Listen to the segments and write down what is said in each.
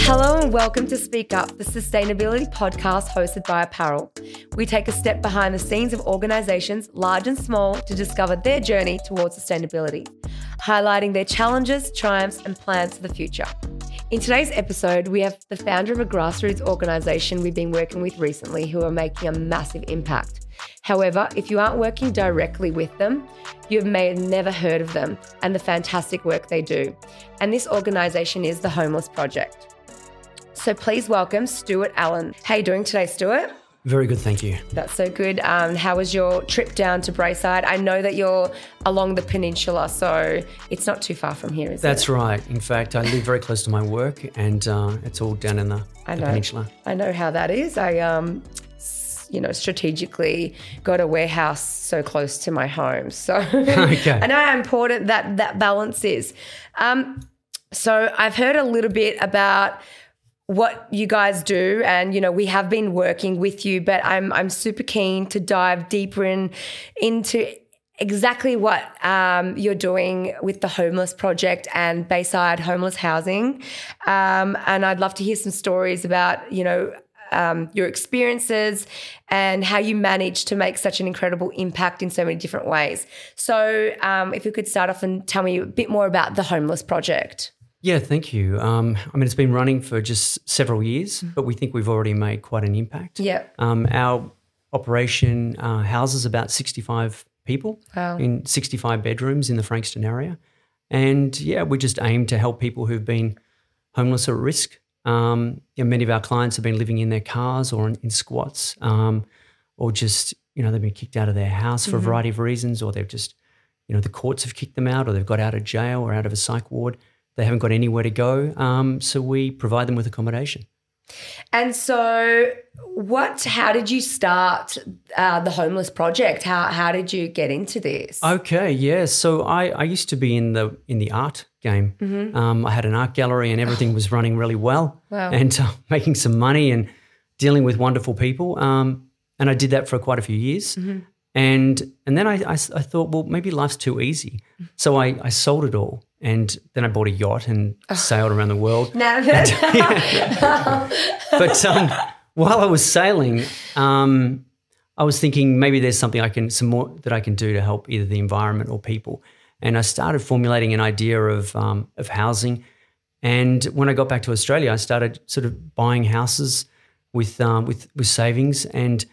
Hello and welcome to Speak Up, the sustainability podcast hosted by Apparel. We take a step behind the scenes of organizations, large and small, to discover their journey towards sustainability, highlighting their challenges, triumphs, and plans for the future. In today's episode, we have the founder of a grassroots organization we've been working with recently who are making a massive impact. However, if you aren't working directly with them, you may have never heard of them and the fantastic work they do. And this organisation is the Homeless Project. So please welcome Stuart Allen. How are you doing today, Stuart? Very good, thank you. That's so good. Um, how was your trip down to Braeside? I know that you're along the peninsula, so it's not too far from here, is That's it? That's right. In fact, I live very close to my work, and uh, it's all down in the, I the know. peninsula. I know how that is. I um you know, strategically got a warehouse so close to my home. So I know how important that that balance is. Um, so I've heard a little bit about what you guys do and you know we have been working with you but i'm i'm super keen to dive deeper in into exactly what um, you're doing with the homeless project and bayside homeless housing. Um, and i'd love to hear some stories about you know um, your experiences and how you managed to make such an incredible impact in so many different ways. So um, if you could start off and tell me a bit more about the homeless project Yeah, thank you. Um, I mean, it's been running for just several years, but we think we've already made quite an impact. yeah Um, our operation uh, houses about 65 people Wow. in 65 bedrooms in the Frankston area. And yeah, we just aim to help people who've been homeless or at risk. Um, you know, many of our clients have been living in their cars or in, in squats um, or just, you know, they've been kicked out of their house for a variety of reasons or they've just, you know, the courts have kicked them out or they've got out of jail or out of a psych ward. They haven't got anywhere to go. Um, so we provide them with accommodation. And so, what? How did you start uh, the homeless project? How how did you get into this? Okay, yeah. So I, I used to be in the in the art game. Um, I had an art gallery, and everything was running really well, Wow. and uh, making some money and dealing with wonderful people. Um, and I did that for quite a few years. And and then I thought, well, maybe life's too easy. So I, I sold it all, and then I bought a yacht and sailed around the world. now, but um, while I was sailing, um, I was thinking maybe there's something I can some more that I can do to help either the environment or people. And I started formulating an idea of um, of housing. And when I got back to Australia, I started sort of buying houses with um, with with savings and.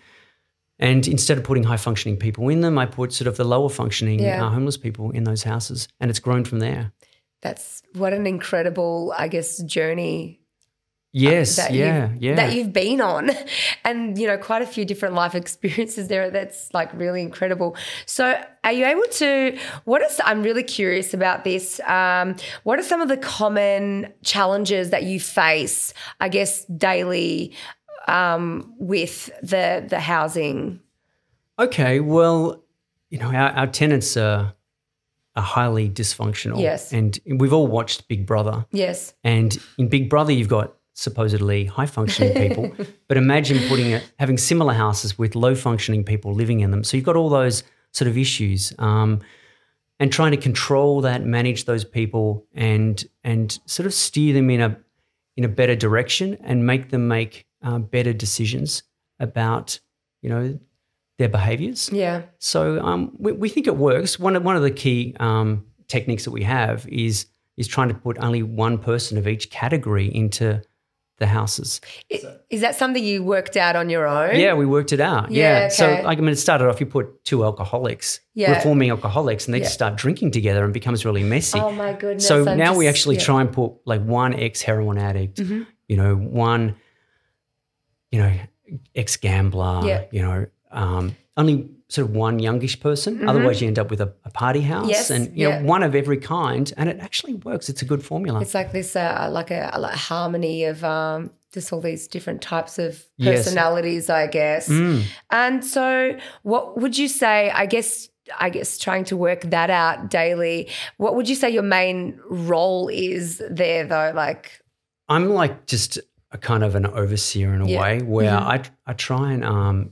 And instead of putting high functioning people in them, I put sort of the lower functioning Yeah. uh, homeless people in those houses, and it's grown from there. That's what an incredible, I guess, journey Yes, that yeah, yeah. that you've been on, and you know, quite a few different life experiences there. That's like really incredible. So, are you able to? What is? I'm really curious about this. Um, what are some of the common challenges that you face? I guess daily um, with the the housing. Okay, well, you know, our, our tenants are, are highly dysfunctional. Yes. And we've all watched Big Brother. Yes. And in Big Brother, you've got supposedly high functioning people. but imagine putting it, having similar houses with low functioning people living in them. So you've got all those sort of issues. Um, and trying to control that, manage those people, and and sort of steer them in a in a better direction, and make them make uh, better decisions about you know their behaviours. Yeah. So um, we, we think it works. One of, one of the key um, techniques that we have is is trying to put only one person of each category into the houses. I- Is that something you worked out on your own? Yeah, we worked it out. Yeah, Yeah. So like I mean, it started off. You put two alcoholics, Yeah. reforming alcoholics, and they Yeah. just start drinking together and becomes really messy. Oh my goodness. so I'm now we actually yeah. try and put like one ex heroin addict, Mhm. you know, one, you know, ex gambler, Yeah. you know, um, only sort of one youngish person. Otherwise, you end up with a, a party house Mm-hmm. Yes, and you yeah. know one of every kind, and it actually works. It's a good formula. It's like this, uh, like a, like harmony of um, just all these different types of Yes. personalities, I guess. Mm. And so, what would you say? I guess, I guess, trying to work that out daily. What would you say your main role is there, though? Like, I'm like just a kind of an overseer in a Yeah. way where Mhm. I I try and um,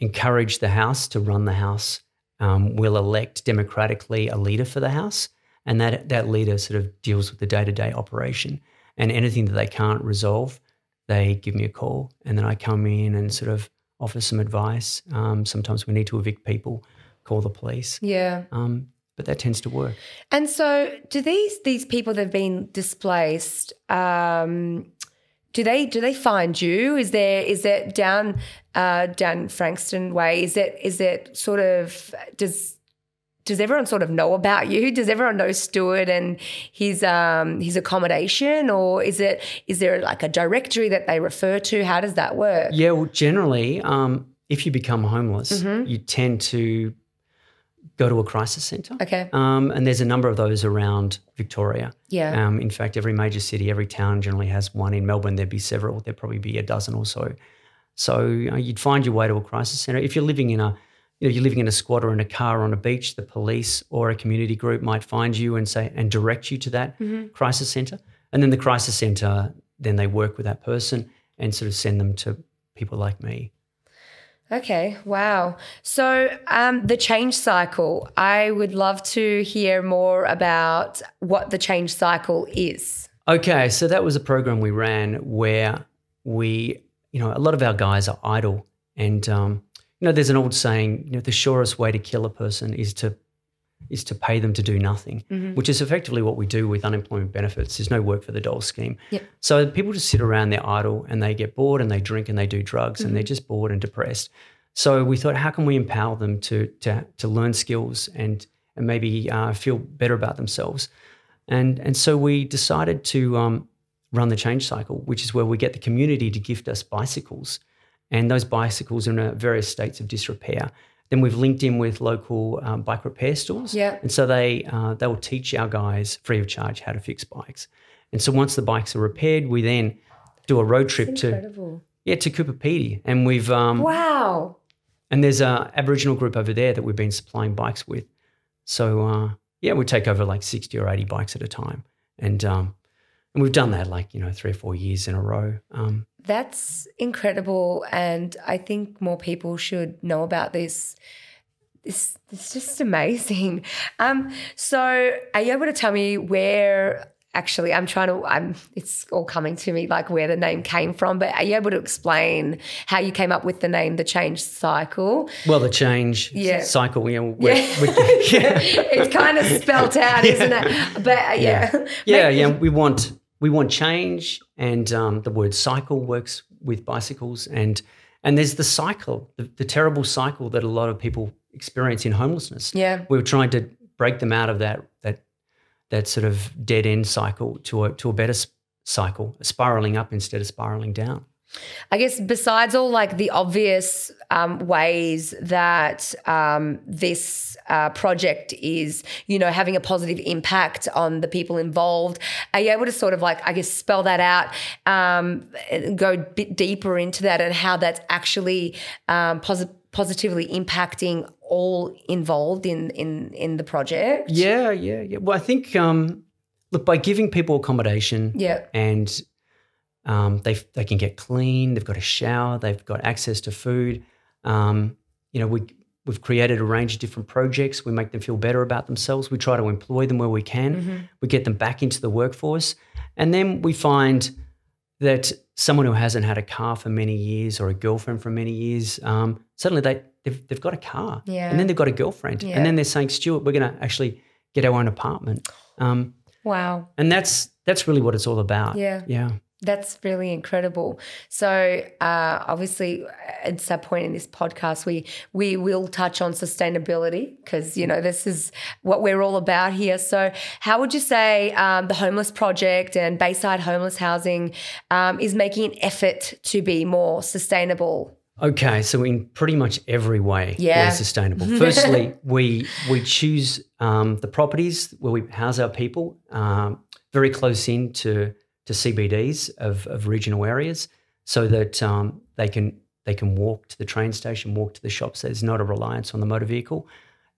encourage the house to run the house. Um, we'll elect democratically a leader for the house, and that that leader sort of deals with the day to day operation. And anything that they can't resolve, they give me a call, and then I come in and sort of offer some advice. Um, sometimes we need to evict people, call the police. Yeah. Um, but that tends to work. And so, do these these people that have been displaced? Um, do they do they find you? Is there is it down uh, down Frankston way? Is it is it sort of does does everyone sort of know about you? Does everyone know Stuart and his um, his accommodation, or is it is there like a directory that they refer to? How does that work? Yeah, well, generally, um, if you become homeless, mm-hmm. you tend to go to a crisis centre. Okay. Um, and there's a number of those around Victoria. Yeah. Um, in fact, every major city, every town generally has one. In Melbourne, there'd be several. There'd probably be a dozen or so. So you know, you'd find your way to a crisis centre. If you're living in a you know, you're living in a squat or in a car on a beach, the police or a community group might find you and say and direct you to that mm-hmm. crisis centre. And then the crisis centre, then they work with that person and sort of send them to people like me. Okay, wow. So, um, the change cycle, I would love to hear more about what the change cycle is. Okay, so that was a program we ran where we, you know, a lot of our guys are idle and um, you know, there's an old saying, you know, the surest way to kill a person is to is to pay them to do nothing, mm-hmm. which is effectively what we do with unemployment benefits. There's no work for the dole scheme. Yep. So people just sit around, they're idle, and they get bored, and they drink, and they do drugs, mm-hmm. and they're mm-hmm. just bored and depressed. So we thought, how can we empower them to to to learn skills and and maybe uh, feel better about themselves? And and so we decided to um, run the change cycle, which is where we get the community to gift us bicycles and those bicycles are in various states of disrepair. Then we've linked in with local um, bike repair stores, yeah. and so they uh, they will teach our guys free of charge how to fix bikes. And so once the bikes are repaired, we then do a road trip to yeah to Coober Pedy, and we've um, wow. And there's a Aboriginal group over there that we've been supplying bikes with. So uh, yeah, we take over like sixty or eighty bikes at a time, and um, and we've done that like you know three or four years in a row. Um, that's incredible. And I think more people should know about this. It's, it's just amazing. Um, so, are you able to tell me where actually i'm trying to i'm it's all coming to me like where the name came from but are you able to explain how you came up with the name the change cycle well the change yeah. cycle you know yeah. yeah. it's kind of spelt out yeah. isn't it but uh, yeah yeah yeah, yeah we want we want change, and um, the word cycle works with bicycles, and and there's the cycle, the, the, terrible cycle that a lot of people experience in homelessness. Yeah, we are trying to break them out of that that that sort of dead end cycle to a to a better cycle, spiraling up instead of spiraling down. I guess besides all like the obvious um, ways that um, this uh, project is, you know, having a positive impact on the people involved, are you able to sort of like, I guess, spell that out, um, go a bit deeper into that and how that's actually um, posi- positively impacting all involved in in in the project? Yeah, yeah, yeah. Well, I think um, look by giving people accommodation, yeah, and um, they they can get clean. They've got a shower. They've got access to food. Um, you know, we we've created a range of different projects. We make them feel better about themselves. We try to employ them where we can. Mm-hmm. We get them back into the workforce, and then we find that someone who hasn't had a car for many years or a girlfriend for many years, um, suddenly they they've, they've got a car, yeah. and then they've got a girlfriend, yeah. and then they're saying, "Stuart, we're going to actually get our own apartment." Um, wow! And that's that's really what it's all about. Yeah, yeah. That's really incredible. So, uh, obviously, at some point in this podcast, we we will touch on sustainability because you know this is what we're all about here. So, how would you say um, the Homeless Project and Bayside Homeless Housing um, is making an effort to be more sustainable? Okay, so in pretty much every way, yeah. we're sustainable. Firstly, we we choose um, the properties where we house our people um, very close in to to CBDs of, of regional areas so that um, they can they can walk to the train station, walk to the shops. There's not a reliance on the motor vehicle.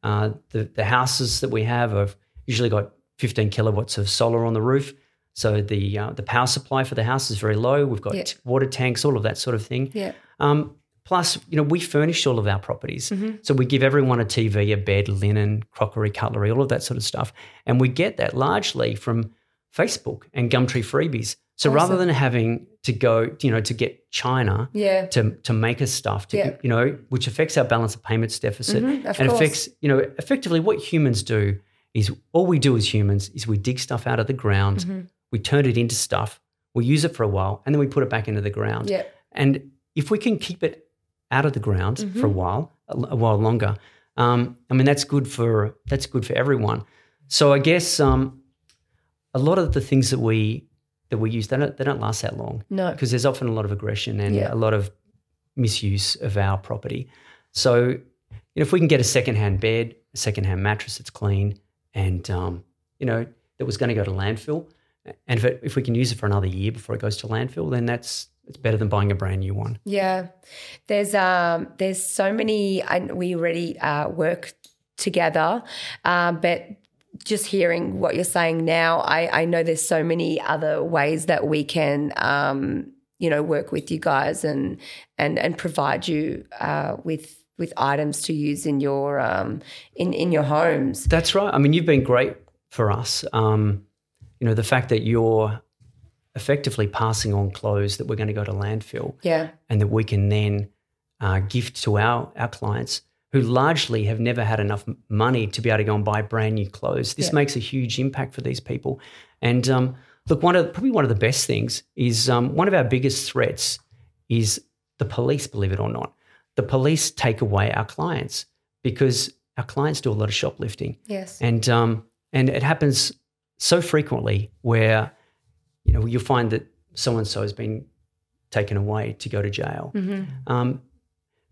Uh, the the houses that we have have usually got 15 kilowatts of solar on the roof, so the uh, the power supply for the house is very low. We've got yeah. water tanks, all of that sort of thing. Yeah. Um, plus, you know, we furnish all of our properties, mm-hmm. so we give everyone a TV, a bed, linen, crockery, cutlery, all of that sort of stuff, and we get that largely from Facebook and Gumtree freebies. So awesome. rather than having to go, you know, to get China yeah. to to make us stuff, to, yeah. you know, which affects our balance of payments deficit mm-hmm, and course. affects, you know, effectively what humans do is all we do as humans is we dig stuff out of the ground, mm-hmm. we turn it into stuff, we use it for a while, and then we put it back into the ground. Yeah. And if we can keep it out of the ground mm-hmm. for a while, a, a while longer, um, I mean that's good for that's good for everyone. So I guess um, a lot of the things that we that we use, they don't, they don't last that long. No. Because there's often a lot of aggression and yeah. a lot of misuse of our property. So, you know, if we can get a secondhand bed, a secondhand mattress that's clean, and, um, you know, that was going to go to landfill, and if, it, if we can use it for another year before it goes to landfill, then that's it's better than buying a brand new one. Yeah, there's um there's so many. I, we already uh, work together, um, but just hearing what you're saying now, I, I know there's so many other ways that we can, um, you know, work with you guys and and and provide you uh, with with items to use in your um, in in your homes. That's right. I mean, you've been great for us. Um, you know, the fact that you're effectively passing on clothes that we're going to go to landfill, yeah, and that we can then uh, gift to our our clients who largely have never had enough money to be able to go and buy brand new clothes. This yeah. makes a huge impact for these people. And um, look, one of probably one of the best things is um, one of our biggest threats is the police. Believe it or not, the police take away our clients because our clients do a lot of shoplifting. Yes, and um, and it happens so frequently where you know you'll find that so and so has been taken away to go to jail. Mm-hmm. Um,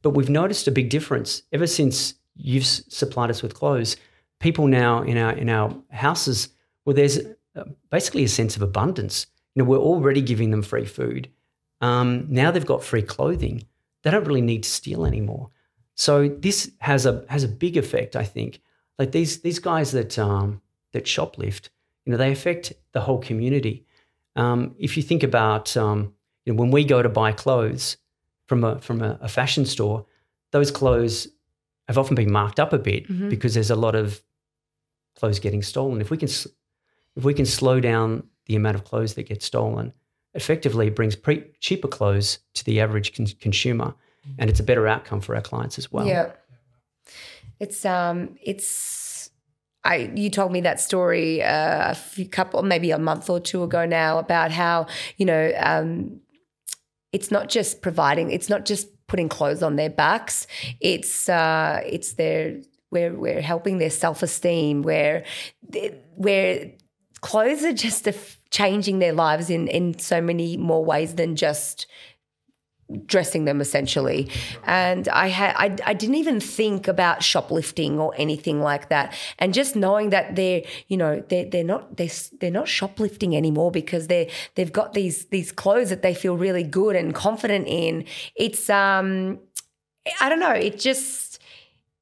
but we've noticed a big difference ever since you've supplied us with clothes. People now in our in our houses, well, there's basically a sense of abundance. You know, we're already giving them free food. Um, now they've got free clothing. They don't really need to steal anymore. So this has a has a big effect, I think. Like these these guys that um, that shoplift, you know, they affect the whole community. Um, if you think about, um, you know, when we go to buy clothes, from a from a, a, fashion store, those clothes have often been marked up a bit mm-hmm. because there's a lot of clothes getting stolen. If we can if we can slow down the amount of clothes that get stolen, effectively it brings pre- cheaper clothes to the average con- consumer, and it's a better outcome for our clients as well. Yeah, it's um, it's. I, you told me that story uh, a few couple, maybe a month or two ago now, about how you know um, it's not just providing, it's not just putting clothes on their backs. It's uh, it's their we're we're helping their self esteem. Where where clothes are just changing their lives in in so many more ways than just dressing them essentially. And i had I, I didn't even think about shoplifting or anything like that. And just knowing that they're you know they're, they're not they're, they're not shoplifting anymore because they they've got these these clothes that they feel really good and confident in it's um i don't know. It just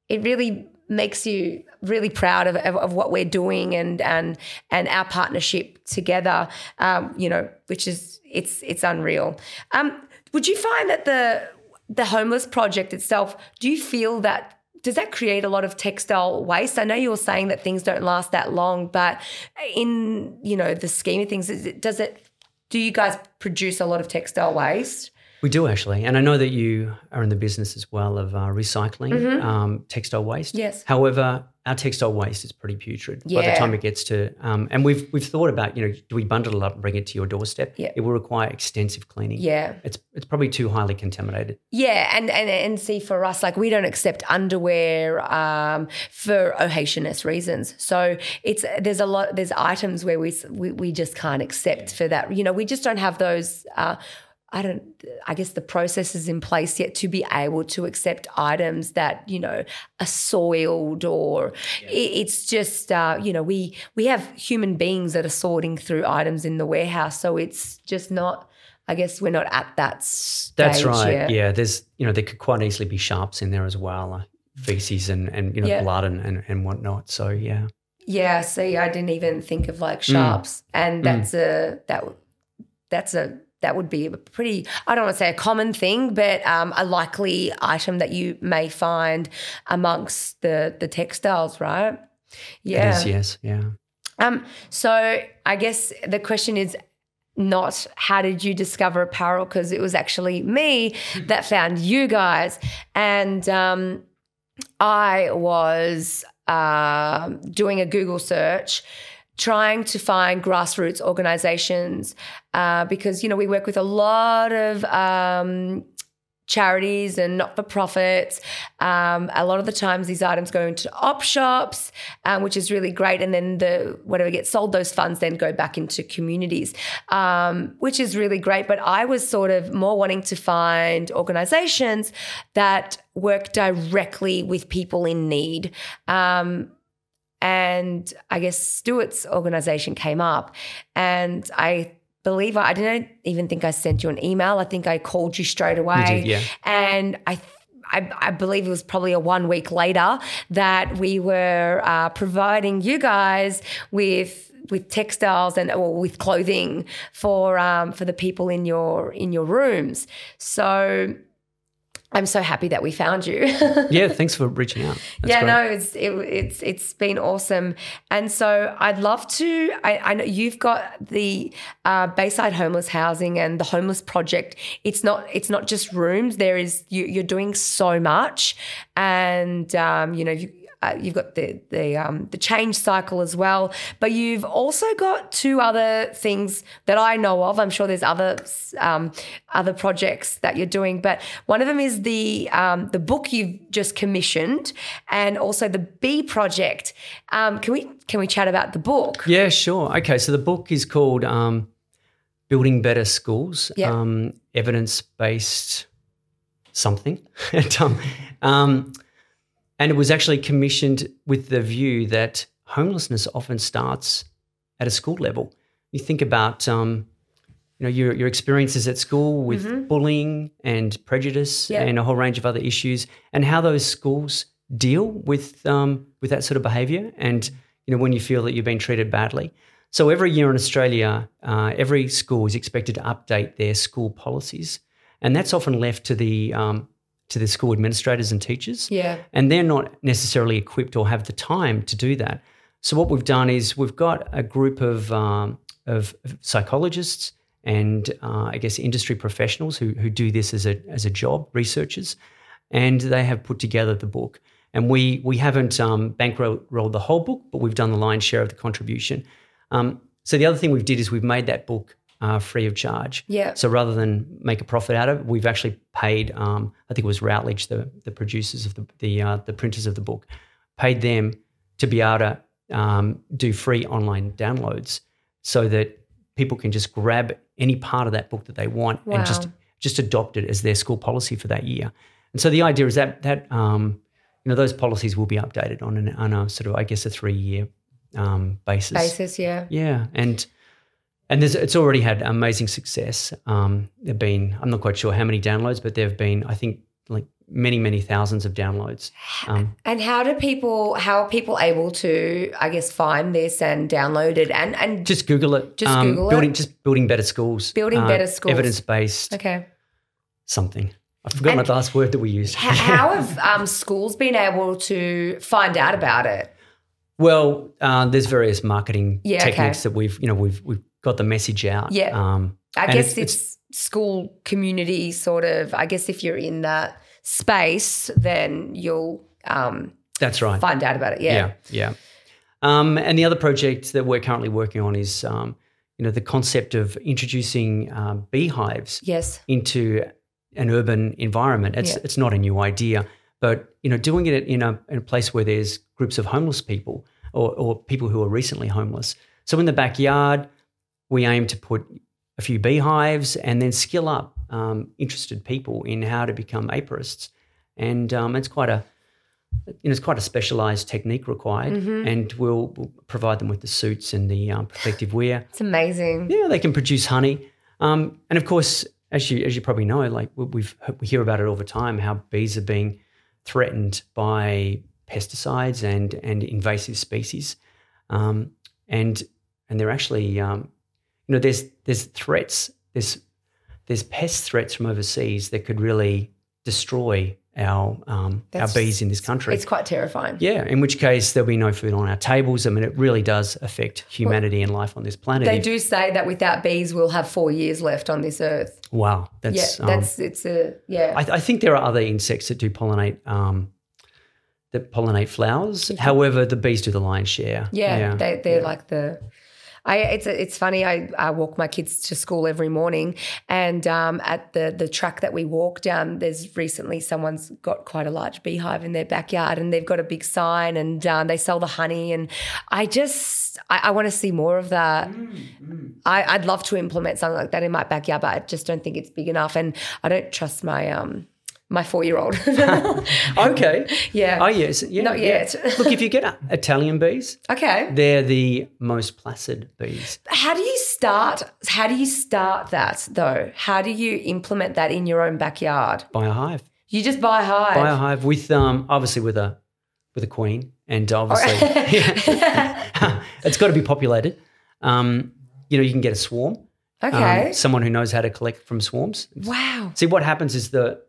it really makes you really proud of, of, of, what we're doing and and and our partnership together um, you know which is it's it's unreal. Um, would you find that the the homeless project itself, do you feel that does that create a lot of textile waste? I know you were saying that things don't last that long, but in you know the scheme of things, does it? Do you guys produce a lot of textile waste? We do actually, and I know that you are in the business as well of uh, recycling mm-hmm. um, textile waste. Yes. However, our textile waste is pretty putrid yeah. by the time it gets to. Um, and we've we've thought about you know do we bundle it up and bring it to your doorstep? Yeah. It will require extensive cleaning. Yeah. It's it's probably too highly contaminated. Yeah, and and and see for us like we don't accept underwear um, for OHS reasons. So it's there's a lot there's items where we we, we just can't accept for that. You know we just don't have those. Uh, I don't, I guess the process is in place yet to be able to accept items that, you know, are soiled or yeah. it's just, uh, you know, we, we have human beings that are sorting through items in the warehouse. So it's just not, I guess we're not at that stage That's right. Yet. Yeah. There's, you know, there could quite easily be sharps in there as well, uh, feces and, and, you know, yeah. blood and, and, and whatnot. So, yeah. Yeah. See, I didn't even think of like sharps. Mm. And that's mm. a, that, that's a, that would be a pretty, I don't want to say a common thing, but um, a likely item that you may find amongst the the textiles, right? Yeah. Is, yes, yeah. Um, so I guess the question is not how did you discover apparel because it was actually me that found you guys and um, i was uh, doing a google search trying to find grassroots organizations uh, because you know we work with a lot of um, charities and not for profits. Um, a lot of the times, these items go into op shops, um, which is really great. And then the whatever gets sold, those funds then go back into communities, um, which is really great. But I was sort of more wanting to find organizations that work directly with people in need. Um, and I guess Stuart's organization came up, and I believe I, I didn't even think I sent you an email. I think I called you straight away. Did, yeah. And I I, I, believe it was probably a one week later that we were uh, providing you guys with with textiles and or with clothing for um, for the people in your in your rooms. So I'm so happy that we found you. yeah, thanks for reaching out. That's yeah, great. no, it's it, it's it's been awesome, and so I'd love to. I, I know you've got the uh, Bayside Homeless Housing and the Homeless Project. It's not it's not just rooms. There is you, are doing so much, and um, you know you, uh, you've got the the um, the change cycle as well, but you've also got two other things that I know of. I'm sure there's other um, other projects that you're doing, but one of them is the um, the book you've just commissioned, and also the B project. Um, can we can we chat about the book? Yeah, sure. Okay, so the book is called um, "Building Better Schools," yep. Um, evidence based something. um, and it was actually commissioned with the view that homelessness often starts at a school level. You think about, um, you know, your, your experiences at school with mm-hmm. bullying and prejudice yeah. and a whole range of other issues, and how those schools deal with um, with that sort of behaviour, and you know, when you feel that you've been treated badly. So every year in Australia, uh, every school is expected to update their school policies, and that's often left to the um, to the school administrators and teachers. Yeah. And they're not necessarily equipped or have the time to do that. So what we've done is we've got a group of um, of psychologists and uh, I guess industry professionals who who do this as a as a job, researchers, and they have put together the book. And we we haven't um, bankrolled the whole book, but we've done the lion's share of the contribution. Um, so the other thing we've did is we've made that book uh, free of charge. Yeah. So rather than make a profit out of it, we've actually paid. Um, I think it was Routledge, the the producers of the the uh, the printers of the book, paid them to be able to um, do free online downloads, so that people can just grab any part of that book that they want wow. and just just adopt it as their school policy for that year. And so the idea is that that um, you know those policies will be updated on an on a sort of I guess a three year um, basis. Basis, yeah. Yeah, and and it's already had amazing success. Um, there've been I'm not quite sure how many downloads, but there've been I think like many many thousands of downloads. Um, and how do people how are people able to I guess find this and download it and and just Google it. Just um, Google building, it. Just building better schools. Building uh, better schools. Evidence based. Okay. Something. I forgot my last word that we used. how have um, schools been able to find out about it? Well, uh, there's various marketing yeah, techniques okay. that we've you know we've we've got the message out. Yeah. Um, I guess it's, it's, it's, school community sort of. I guess if you're in that space, then you'll. Um, that's right. Find out about it. Yeah. Yeah. Yeah. Um, and the other project that we're currently working on is, um, you know, the concept of introducing um, beehives yes. into an urban environment. It's yeah. it's not a new idea, but you know, doing it in a in a place where there's groups of homeless people or, or people who are recently homeless. So in the backyard, we aim to put a few beehives and then skill up um, interested people in how to become apiarists. And um, it's quite a you know, it's quite a specialised technique required, mm-hmm. and we'll, we'll, provide them with the suits and the um, protective wear. It's amazing. Yeah, they can produce honey, um, and of course, as you as you probably know, like we've we hear about it all the time, how bees are being threatened by pesticides and and invasive species, um, and and they're actually um, you know, there's there's threats, there's there's pest threats from overseas that could really destroy our um, our bees in this country. It's quite terrifying. Yeah, in which case there'll be no food on our tables. I mean, it really does affect humanity well, and life on this planet. They do say that without bees, we'll have four years left on this earth. Wow, that's yeah, that's um, it's a yeah. I, I, think there are other insects that do pollinate. Um, that pollinate flowers. However, the bees do the lion's share. Yeah, yeah. they they're yeah. like the I, it's it's funny. I, I walk my kids to school every morning, and um, at the the track that we walk down, there's recently someone's got quite a large beehive in their backyard, and they've got a big sign, and um, they sell the honey, and I just I, I want to see more of that. Mm, mm. I, would love to implement something like that in my backyard, but I just don't think it's big enough, and I don't trust my um my four year old. okay. Yeah. Oh, yes. Yeah, Not yet. Yeah. Look, if you get Italian bees, okay, they're the most placid bees. How do you start? How do you start that though? How do you implement that in your own backyard? Buy a hive. You just buy a hive. Buy a hive with um obviously with a with a queen and obviously it's got to be populated. Um, you know, you can get a swarm. Okay. Um, someone who knows how to collect from swarms. Wow. See what happens is the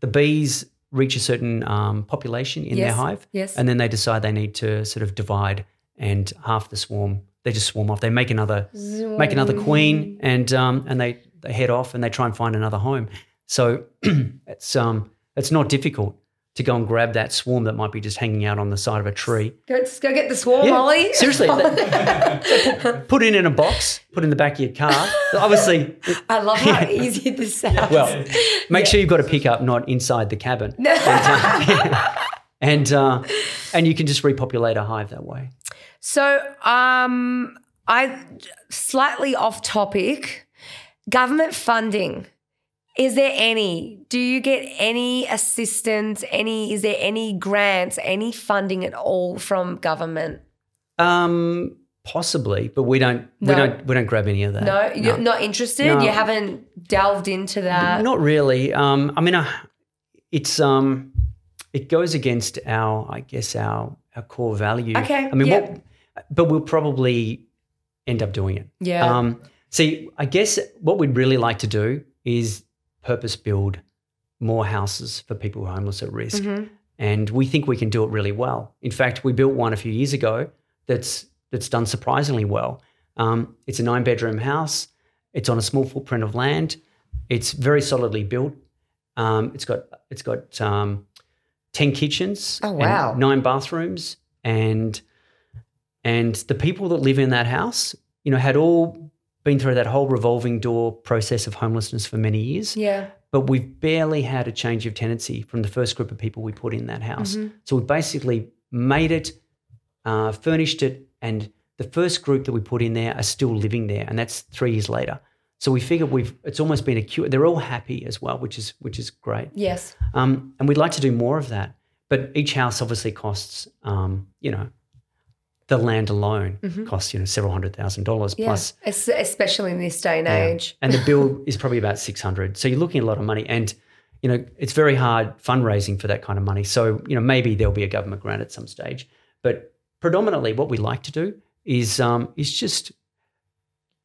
the bees reach a certain um, population in yes, their hive, yes. and then they decide they need to sort of divide, and half the swarm they just swarm off. They make another Zoom. make another queen, and um, and they, they head off and they try and find another home. So it's um it's not difficult to go and grab that swarm that might be just hanging out on the side of a tree. Go, go get the swarm, yeah, Molly. Seriously, put, put, it in a box, put it in the back of your car. Obviously, I love how easy this sounds. Well, make yeah. sure you've got a pickup, not inside the cabin. and, uh, and, uh, and you can just repopulate a hive that way. So, um, I slightly off topic. Government funding is there any? Do you get any assistance? Any? Is there any grants? Any funding at all from government? Um, possibly, but we don't. No. We don't. We don't grab any of that. No, you're no. not interested. No. You haven't delved into that. Not really. Um, I mean, uh, it's um, it goes against our, I guess, our our core value. Okay. I mean, yep. what, but we'll probably end up doing it. Yeah. Um, see, I guess what we'd really like to do is purpose build more houses for people who are homeless at risk. Mm-hmm. And we think we can do it really well. In fact, we built one a few years ago that's that's done surprisingly well. Um, it's a nine bedroom house. It's on a small footprint of land. It's very solidly built. Um, it's got it's got um, ten kitchens. Oh wow! nine bathrooms, and and the people that live in that house, you know, had all been through that whole revolving door process of homelessness for many years. Yeah. But we've barely had a change of tenancy from the first group of people we put in that house. Mm-hmm. So we basically made it, uh, furnished it, and the first group that we put in there are still living there, and that's three years later. So we figured we've it's almost been a cure. They're all happy as well, which is which is great. Yes. Um, and we'd like to do more of that, but each house obviously costs, um, you know, the land alone mm-hmm. costs you know several hundred thousand dollars yeah. plus, especially in this day and yeah. age. and the bill is probably about six hundred. So you're looking at a lot of money, and you know it's very hard fundraising for that kind of money. So you know maybe there'll be a government grant at some stage, but predominantly what we like to do is um, is just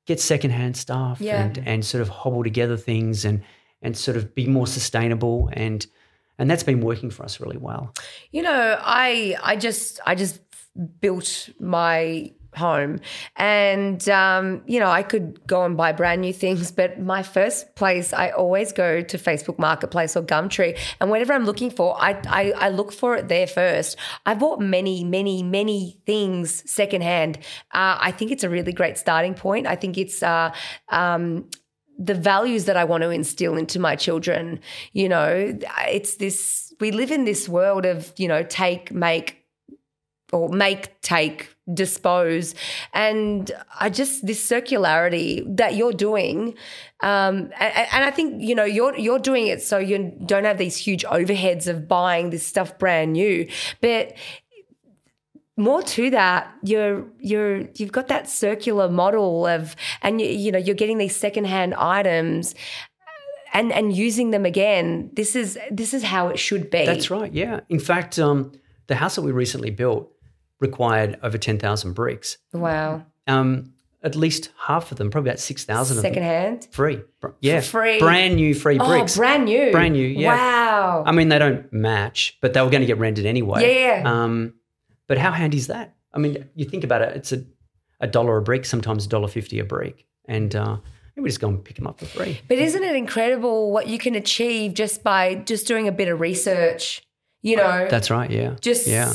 get secondhand staff yeah. and and sort of hobble together things and and sort of be more sustainable and and that's been working for us really well. You know, I I just I just built my home. And um, you know i could go and buy brand new things but my first place i always go to facebook marketplace or gumtree. And whatever i'm looking for I, I, I look for it there first. I bought many many many things secondhand. Uh, i think it's a really great starting point. I think it's uh, um, the values that I want to instill into my children. You know, it's this, we live in this world of, you know, take, make, or make, take, dispose. And I just this circularity that you're doing, um, and, I think you know you're you're doing it so you don't have these huge overheads of buying this stuff brand new, but more to that you're you're you've got that circular model of and you, you know you're getting these secondhand items and and using them again. This is this is how it should be. That's right yeah. In fact um, the house that we recently built required over 10,000 bricks. Wow. Um, at least half of them, probably about six thousand of them, Secondhand? free. Yeah, free. brand new free Oh, bricks. brand new. Brand new, yeah. Wow. I mean, they don't match, but they were going to get rented anyway. Yeah, yeah. Um, but how handy is that? I mean, you think about it, it's a, a dollar a brick, sometimes a dollar fifty a brick, and uh, we just go and pick them up for free. But isn't it incredible what you can achieve just by just doing a bit of research? You know, That's right. Yeah. just yeah.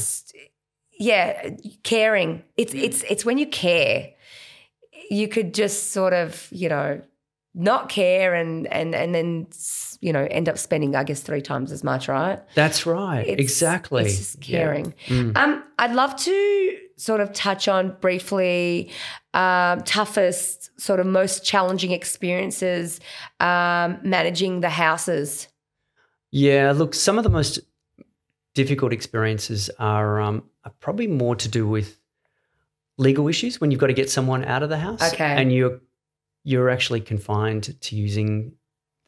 Yeah, caring. It's it's it's when you care, you could just sort of you know not care and and and then you know end up spending I guess three times as much, right? That's right. It's- exactly. It's just Yeah. caring. Mm. Um, I'd love to sort of touch on briefly um, toughest, sort of most challenging experiences um, managing the houses. Yeah, look, some of the most difficult experiences are, um, are probably more to do with legal issues when you've got to get someone out of the house, Okay. and you're you're actually confined to using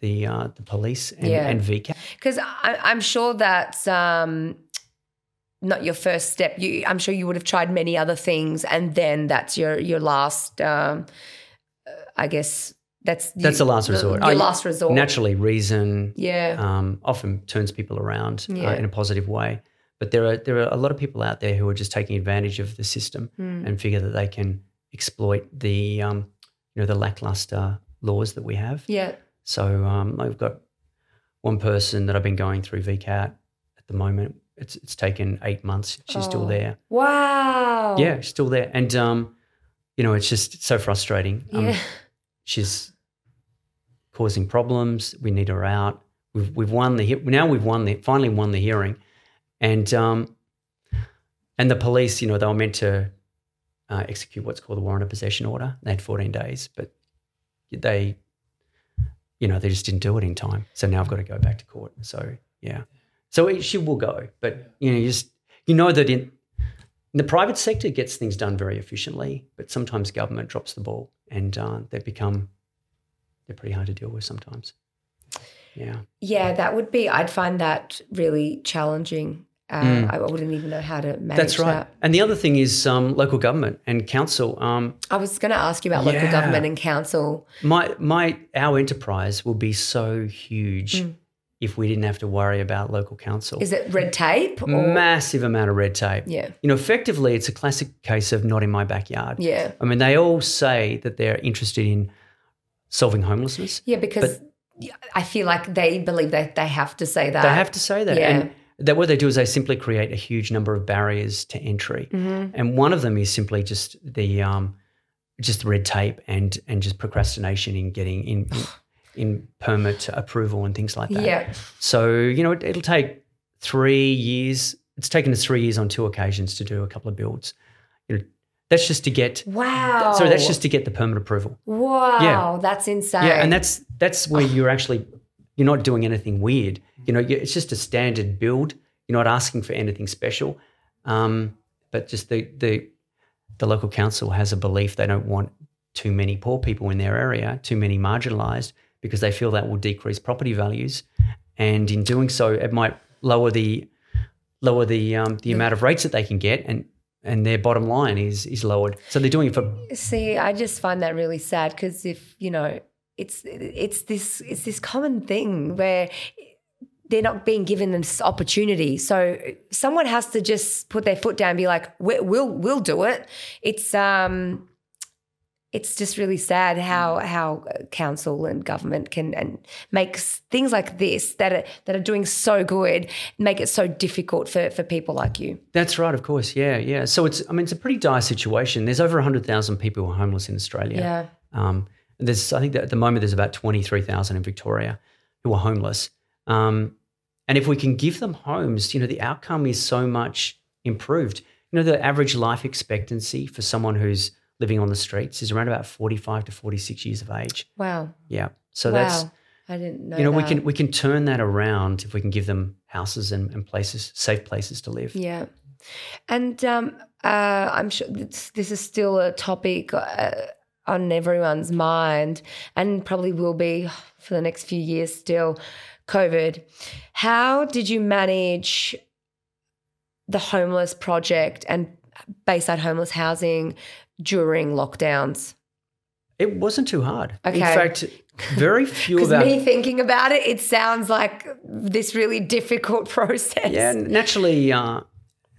the uh, the police and, Yeah. and VCAT. Because I'm sure that's um, not your first step. You, I'm sure you would have tried many other things, and then that's your your last. Um, uh, I guess that's That's the last resort. Your I- last resort. Naturally, reason Yeah. um, often turns people around Yeah. uh, in a positive way. But there are there are a lot of people out there who are just taking advantage of the system Mm. and figure that they can exploit the um, you know the lackluster laws that we have. yeah. So um, I've got one person that I've been going through VCAT at the moment. It's it's taken eight months. She's still Oh. there. Wow. Yeah, she's still there, and um, you know it's just so frustrating. Um, Yeah. she's causing problems. We need her out. We've we've won the now we've won the finally won the hearing, and um, and the police, you know, they were meant to uh, execute what's called the warrant of possession order. They had 14 days, but they, you know, they just didn't do it in time. So now I've got to go back to court. So yeah, so it, she will go, but you know, you just you know that in in the private sector gets things done very efficiently, but sometimes government drops the ball and uh, they become they're pretty hard to deal with sometimes. Yeah, Yeah, that would be. I'd find that really challenging. Uh, Mm. I wouldn't even know how to manage that's right. that. And the other thing is um, local government and council. Um, I was going to ask you about local government and council. my my our enterprise will be so huge Mm. if we didn't have to worry about local council. Is it red tape? Or? Massive amount of red tape. Yeah. You know, effectively, it's a classic case of not in my backyard. Yeah. I mean, they all say that they're interested in solving homelessness. Yeah, because I feel like they believe that they have to say that. They have to say that. Yeah. And that what they do is they simply create a huge number of barriers to entry. Mhm. And one of them is simply just the um, just red tape and and just procrastination in getting in in, permit approval and things like that. Yeah. So you know it, it'll take three years. It's taken us three years on two occasions to do a couple of builds. You know, that's just to get. Wow. Sorry, that's just to get the permit approval. Wow. Yeah. That's insane. Yeah, and that's that's where you're actually you're not doing anything weird. You know, it's just a standard build. You're not asking for anything special. Um, but just the the the local council has a belief they don't want too many poor people in their area, too many marginalised, because they feel that will decrease property values, and in doing so, it might lower the lower the um, the amount of rates that they can get, and and their bottom line is is lowered. So they're doing it for See, I just find that really sad because if you know, it's it's this it's this common thing where they're not being given this opportunity. So someone has to just put their foot down and be like, "We- "We'll we'll do it." It's um, it's just really sad how how council and government can and make things like this that are that are doing so good make it so difficult for for people like you. That's right, of course. Yeah, yeah. So it's, I mean, it's a pretty dire situation. There's over 100,000 people who are homeless in Australia. Yeah. Um, there's, I think that at the moment there's about 23,000 in Victoria who are homeless. Um, and if we can give them homes, you know, the outcome is so much improved. You know, the average life expectancy for someone who's living on the streets is around about 45 to 46 years of age. Wow. Yeah. So wow. that's, I didn't know. you know, we can we can turn that around if we can give them houses and, and places, safe places to live. Yeah. And um, uh, I'm sure this, this is still a topic uh, on everyone's mind and probably will be for the next few years still COVID. How did you manage the homeless project and Bayside homeless housing during lockdowns? It wasn't too hard. Okay. In fact, very few of our me thinking about it, it sounds like this really difficult process. yeah naturally uh,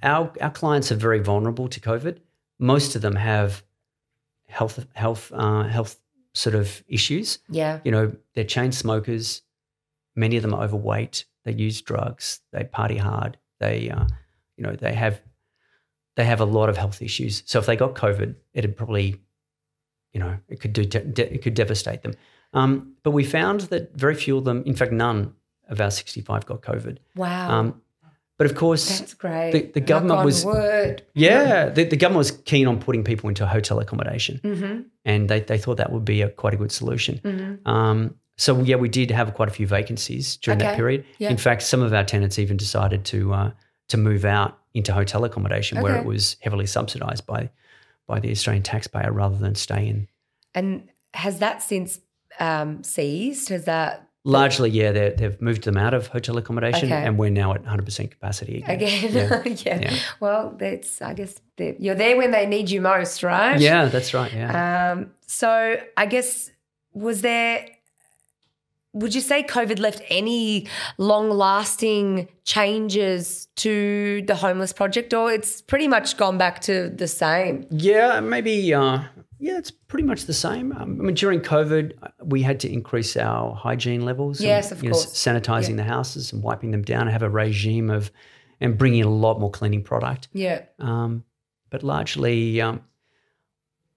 our our clients are very vulnerable to COVID. Most of them have health health uh, health sort of issues. Yeah. You know, they're chain smokers. Many of them are overweight. They use drugs. They party hard. They, uh, you know, they have they have a lot of health issues. So if they got COVID, it'd probably, you know, it could do de- it could devastate them. Um, but we found that very few of them, in fact, none of our 65 got COVID. Wow. Um, but of course, That's great. the- the government was- Word. yeah, the, the government was keen on putting people into hotel accommodation, Mm-hmm. and they, they thought that would be a quite a good solution. Mm-hmm. Um, so yeah, we did have quite a few vacancies during that period. Yeah. In fact, some of our tenants even decided to uh, to move out into hotel accommodation where it was heavily subsidised by by the Australian taxpayer rather than stay in. And has that since um, ceased? Has that Largely, yeah, they- they've moved them out of hotel accommodation, Okay. and we're now at 100% capacity again. again? Yeah. Yeah. Yeah. Well, that's I guess you're there when they need you most, right? Yeah, that's right. Yeah. Um, so I guess was there would you say COVID left any long lasting changes to the homeless project or it's pretty much gone back to the same? Yeah, maybe. Uh, yeah, it's pretty much the same. Um, I mean, during COVID, uh, we had to increase our hygiene levels. and, Yes, of you know, course. sanitizing the houses and wiping them down, and have a regime of and bringing in a lot more cleaning product. Yeah. Um, but largely, um,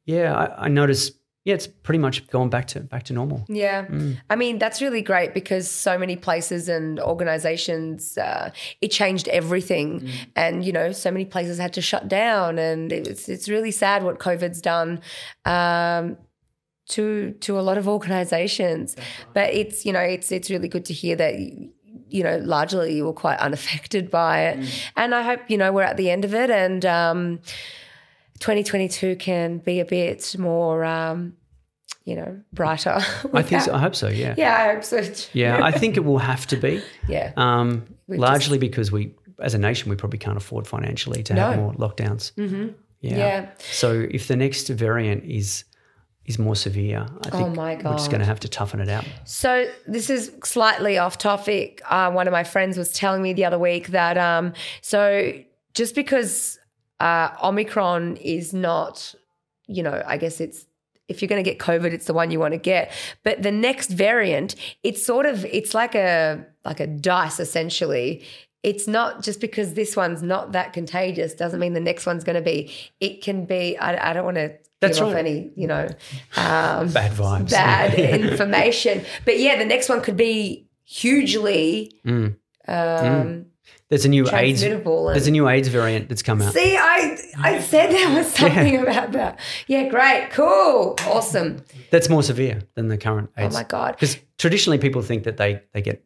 yeah, I, I noticed. Yeah, it's pretty much going back to back to normal. Yeah. Mm. I mean, that's really great because so many places and organizations, uh, it changed everything. Mm. And, you know, so many places had to shut down. And it's, it's really sad what COVID's done. Um, to to a lot of organizations but it's you know it's it's really good to hear that you know largely you were quite unaffected by it Mm. and i hope you know we're at the end of it and um 2022 can be a bit more um you know brighter I think so. I hope so. Yeah. yeah i hope so too. Yeah, I think it will have to be. yeah Um, We've largely because we, as a nation, we probably can't afford financially to have more lockdowns. Mm-hmm. Yeah. Yeah. So if the next variant is is more severe, I think Oh my we're just going to have to toughen it out. So this is slightly off topic. Uh, one of my friends was telling me the other week that um, so just because uh, Omicron is not, you know, I guess it's if you're going to get COVID, it's the one you want to get. But the next variant, it's sort of it's like a like a dice essentially. It's not just because this one's not that contagious doesn't mean the next one's going to be. It can be. I, I don't want to That's give off right. any, you know, um, Bad vibes. bad information. But yeah, the next one could be hugely Mm. um, There's a new AIDS. There's a new AIDS variant that's come out. see, I I said there was something about that. Yeah, great, cool, awesome. That's more severe than the current Oh my god, Because traditionally people think that they they get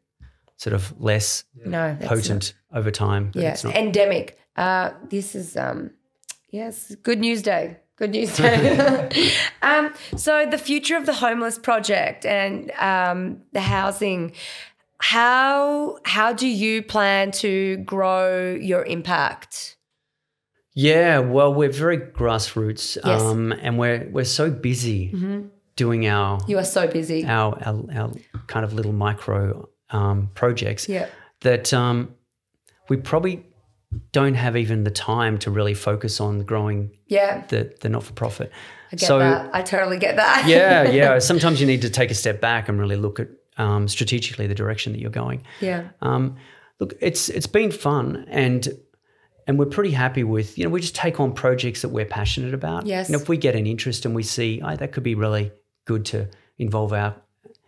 sort of less no, potent over time. but Yeah, it's not. endemic. Uh, this is um, yes, good news day. Good news day. um, so the future of the homeless project and um, the housing. How how do you plan to grow your impact? Yeah, well, we're very grassroots, Yes. Mm-hmm. um, and we're we're so busy doing our You are so busy. our, our our kind of little micro um, projects Yeah. that um, we probably don't have even the time to really focus on growing Yeah, the the not for profit. I get so that. I totally get that. yeah, yeah. Sometimes you need to take a step back and really look at um, strategically the direction that you're going. yeah. Um, look, it's it's been fun and and we're pretty happy with you know we just take on projects that we're passionate about. Yes. And if we get an interest and we see oh, that could be really good to involve our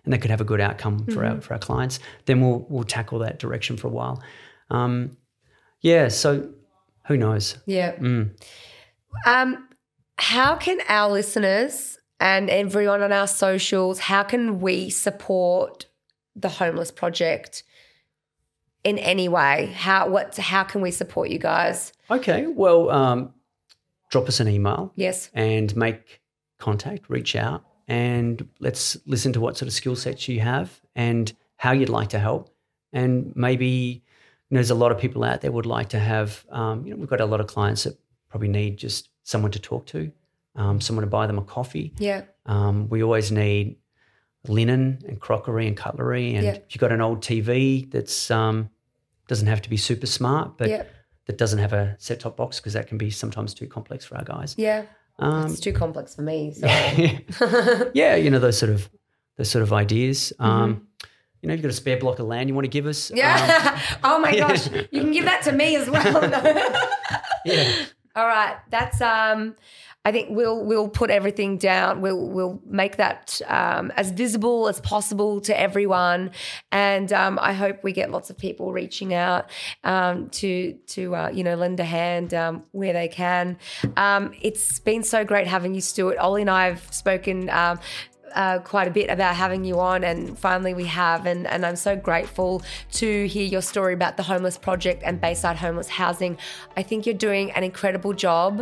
and that could have a good outcome for Mm-hmm. our for our clients, then we'll we'll tackle that direction for a while. Um, yeah. So who knows? Yeah. Mm. Um, how can our listeners and everyone on our socials, how can we support the homeless project in any way? How what how can we support you guys? Okay. Well, um, drop us an email. Yes. and make contact, reach out, and let's listen to what sort of skill sets you have and how you'd like to help. And maybe you know, there's a lot of people out there would like to have. Um, you know, we've got a lot of clients that probably need just someone to talk to um, someone to buy them a coffee. Yeah. Um, we always need linen and crockery and cutlery. And Yeah. if you've got an old TV that's um, doesn't have to be super smart, but Yeah. that doesn't have a set top box because that can be sometimes too complex for our guys. Yeah. Um, it's too complex for me. So. yeah, you know those sort of those sort of ideas. Mm-hmm. Um, you know, you've got a spare block of land you want to give us. Um, Yeah. oh my gosh. You can give that to me as well. yeah. All right. That's um I think we'll we'll put everything down. We'll we'll make that um, as visible as possible to everyone, and um, I hope we get lots of people reaching out um, to to uh, you know lend a hand um, where they can. Um, it's been so great having you, Stuart. Ollie and I have spoken. Uh, quite a bit about having you on, and finally we have. And, and I'm so grateful to hear your story about the Homeless Project and Bayside Homeless Housing. I think you're doing an incredible job.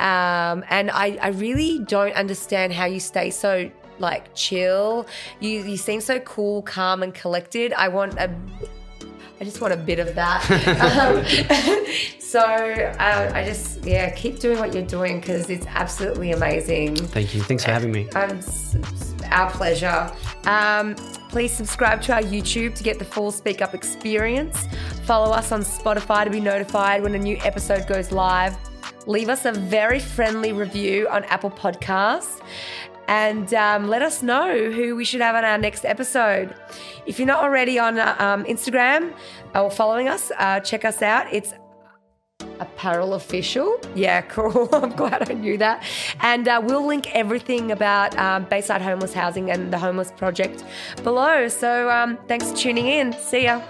Um, and I, I really don't understand how you stay so like chill. You, you seem so cool, calm, and collected. I want a I just want a bit of that. um, so uh, I just, yeah, keep doing what you're doing because it's absolutely amazing. Thank you. Thanks for having me. Um, our pleasure. Um, please subscribe to our YouTube to get the full Speak Up experience. Follow us on Spotify to be notified when a new episode goes live. Leave us a very friendly review on Apple Podcasts and um, let us know who we should have on our next episode. If you're not already on uh, um, Instagram or following us, uh, check us out. It's Apparel Official. Yeah, cool. I'm glad I knew that. And uh, we'll link everything about um, Bayside Homeless Housing and the Homeless Project below. So um, thanks for tuning in. See ya.